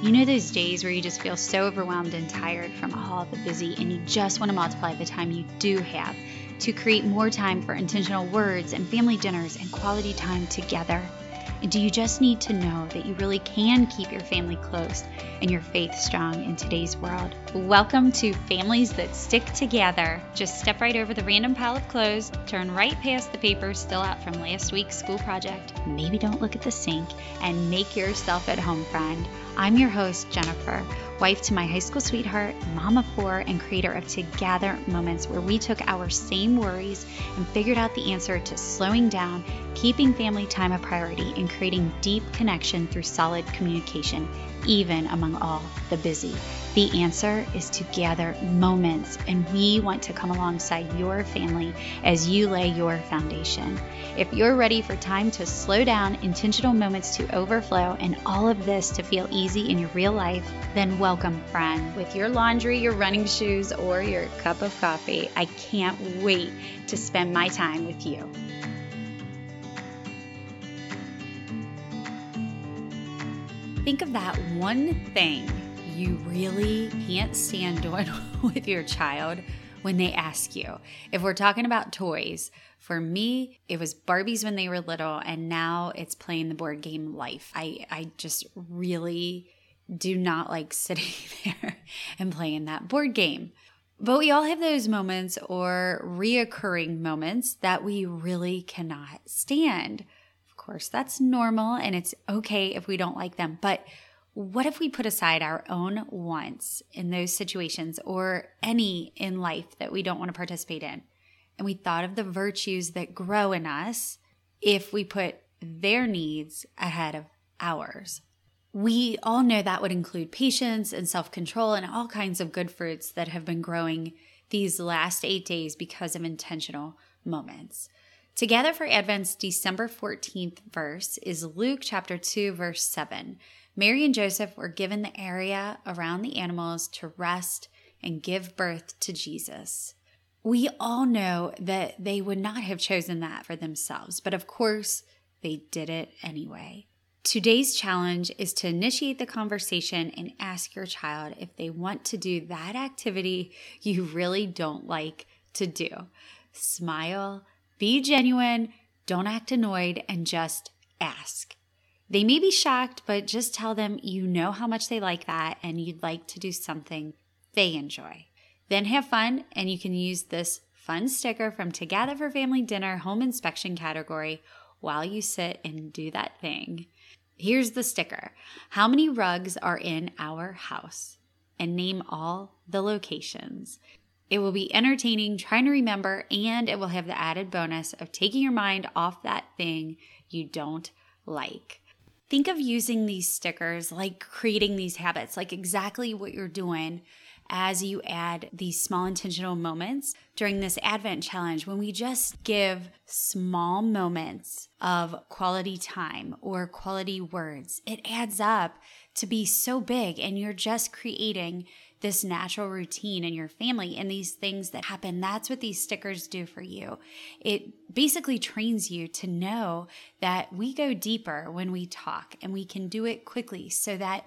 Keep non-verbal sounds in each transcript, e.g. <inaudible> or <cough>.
You know those days where you just feel so overwhelmed and tired from all the busy, and you just want to multiply the time you do have to create more time for intentional words and family dinners and quality time together? And do you just need to know that you really can keep your family close and your faith strong in today's world? Welcome to Families That Stick Together. Just step right over the random pile of clothes, turn right past the papers still out from last week's school project, maybe don't look at the sink, and make yourself at home, friend. I'm your host, Jennifer, wife to my high school sweetheart, mom of four, and creator of Together Moments, where we took our same worries and figured out the answer to slowing down, keeping family time a priority, and creating deep connection through solid communication, even among all the busy. The answer is to gather moments, and we want to come alongside your family as you lay your foundation. If you're ready for time to slow down, intentional moments to overflow, and all of this to feel easy in your real life, then welcome, friend. With your laundry, your running shoes, or your cup of coffee, I can't wait to spend my time with you. Think of that one thing you really can't stand doing <laughs> with your child when they ask you. If we're talking about toys, for me, it was Barbies when they were little, and now it's playing the board game Life. I, I just really do not like <laughs> sitting there and playing that board game. But we all have those moments or reoccurring moments that we really cannot stand. Of course, that's normal and it's okay if we don't like them. But what if we put aside our own wants in those situations or any in life that we don't want to participate in? And we thought of the virtues that grow in us if we put their needs ahead of ours. We all know that would include patience and self control and all kinds of good fruits that have been growing these last eight days because of intentional moments. Together for Advent's December 14th verse is Luke chapter 2, verse 7. Mary and Joseph were given the area around the animals to rest and give birth to Jesus. We all know that they would not have chosen that for themselves, but of course, they did it anyway. Today's challenge is to initiate the conversation and ask your child if they want to do that activity you really don't like to do. Smile, be genuine, don't act annoyed, and just ask. They may be shocked, but just tell them you know how much they like that and you'd like to do something they enjoy. Then have fun, and you can use this fun sticker from Together for Family Dinner home inspection category while you sit and do that thing. Here's the sticker How many rugs are in our house? And name all the locations. It will be entertaining trying to remember, and it will have the added bonus of taking your mind off that thing you don't like. Think of using these stickers like creating these habits, like exactly what you're doing as you add these small intentional moments during this Advent challenge when we just give small moments of quality time or quality words. It adds up to be so big, and you're just creating this natural routine in your family and these things that happen. That's what these stickers do for you. It basically trains you to know that we go deeper when we talk and we can do it quickly so that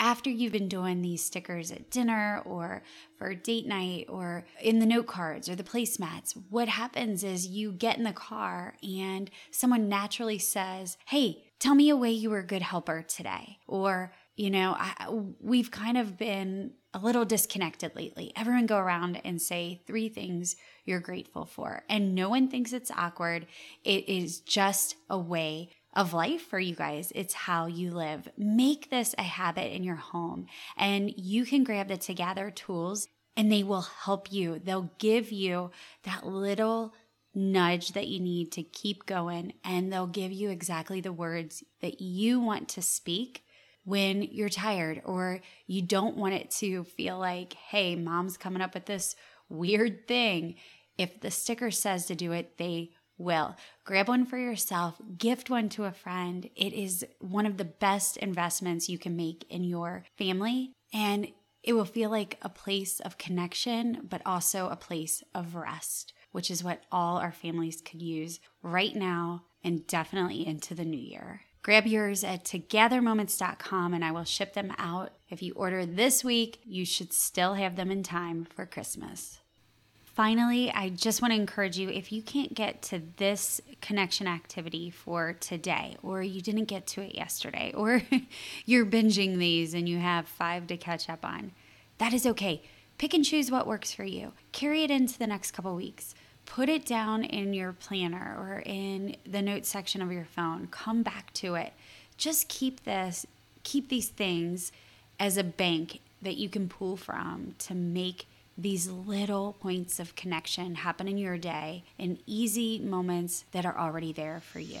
after you've been doing these stickers at dinner or for date night or in the note cards or the placemats, what happens is you get in the car and someone naturally says, Hey, tell me a way you were a good helper today. Or, you know, I, we've kind of been a little disconnected lately. Everyone go around and say three things you're grateful for. And no one thinks it's awkward. It is just a way of life for you guys. It's how you live. Make this a habit in your home, and you can grab the Together tools and they will help you. They'll give you that little nudge that you need to keep going, and they'll give you exactly the words that you want to speak when you're tired or you don't want it to feel like, hey, mom's coming up with this weird thing. If the sticker says to do it, they will. Grab one for yourself, gift one to a friend. It is one of the best investments you can make in your family. And it will feel like a place of connection, but also a place of rest, which is what all our families could use right now and definitely into the new year. Grab yours at togethermoments.com and I will ship them out. If you order this week, you should still have them in time for Christmas. Finally, I just want to encourage you if you can't get to this connection activity for today, or you didn't get to it yesterday, <laughs> or you're binging these and you have five to catch up on, that is okay. Pick and choose what works for you. Carry it into the next couple weeks. Put it down in your planner or in the notes section of your phone. Come back to it. Just keep this, keep these things as a bank that you can pull from to make these little points of connection happen in your day in easy moments that are already there for you.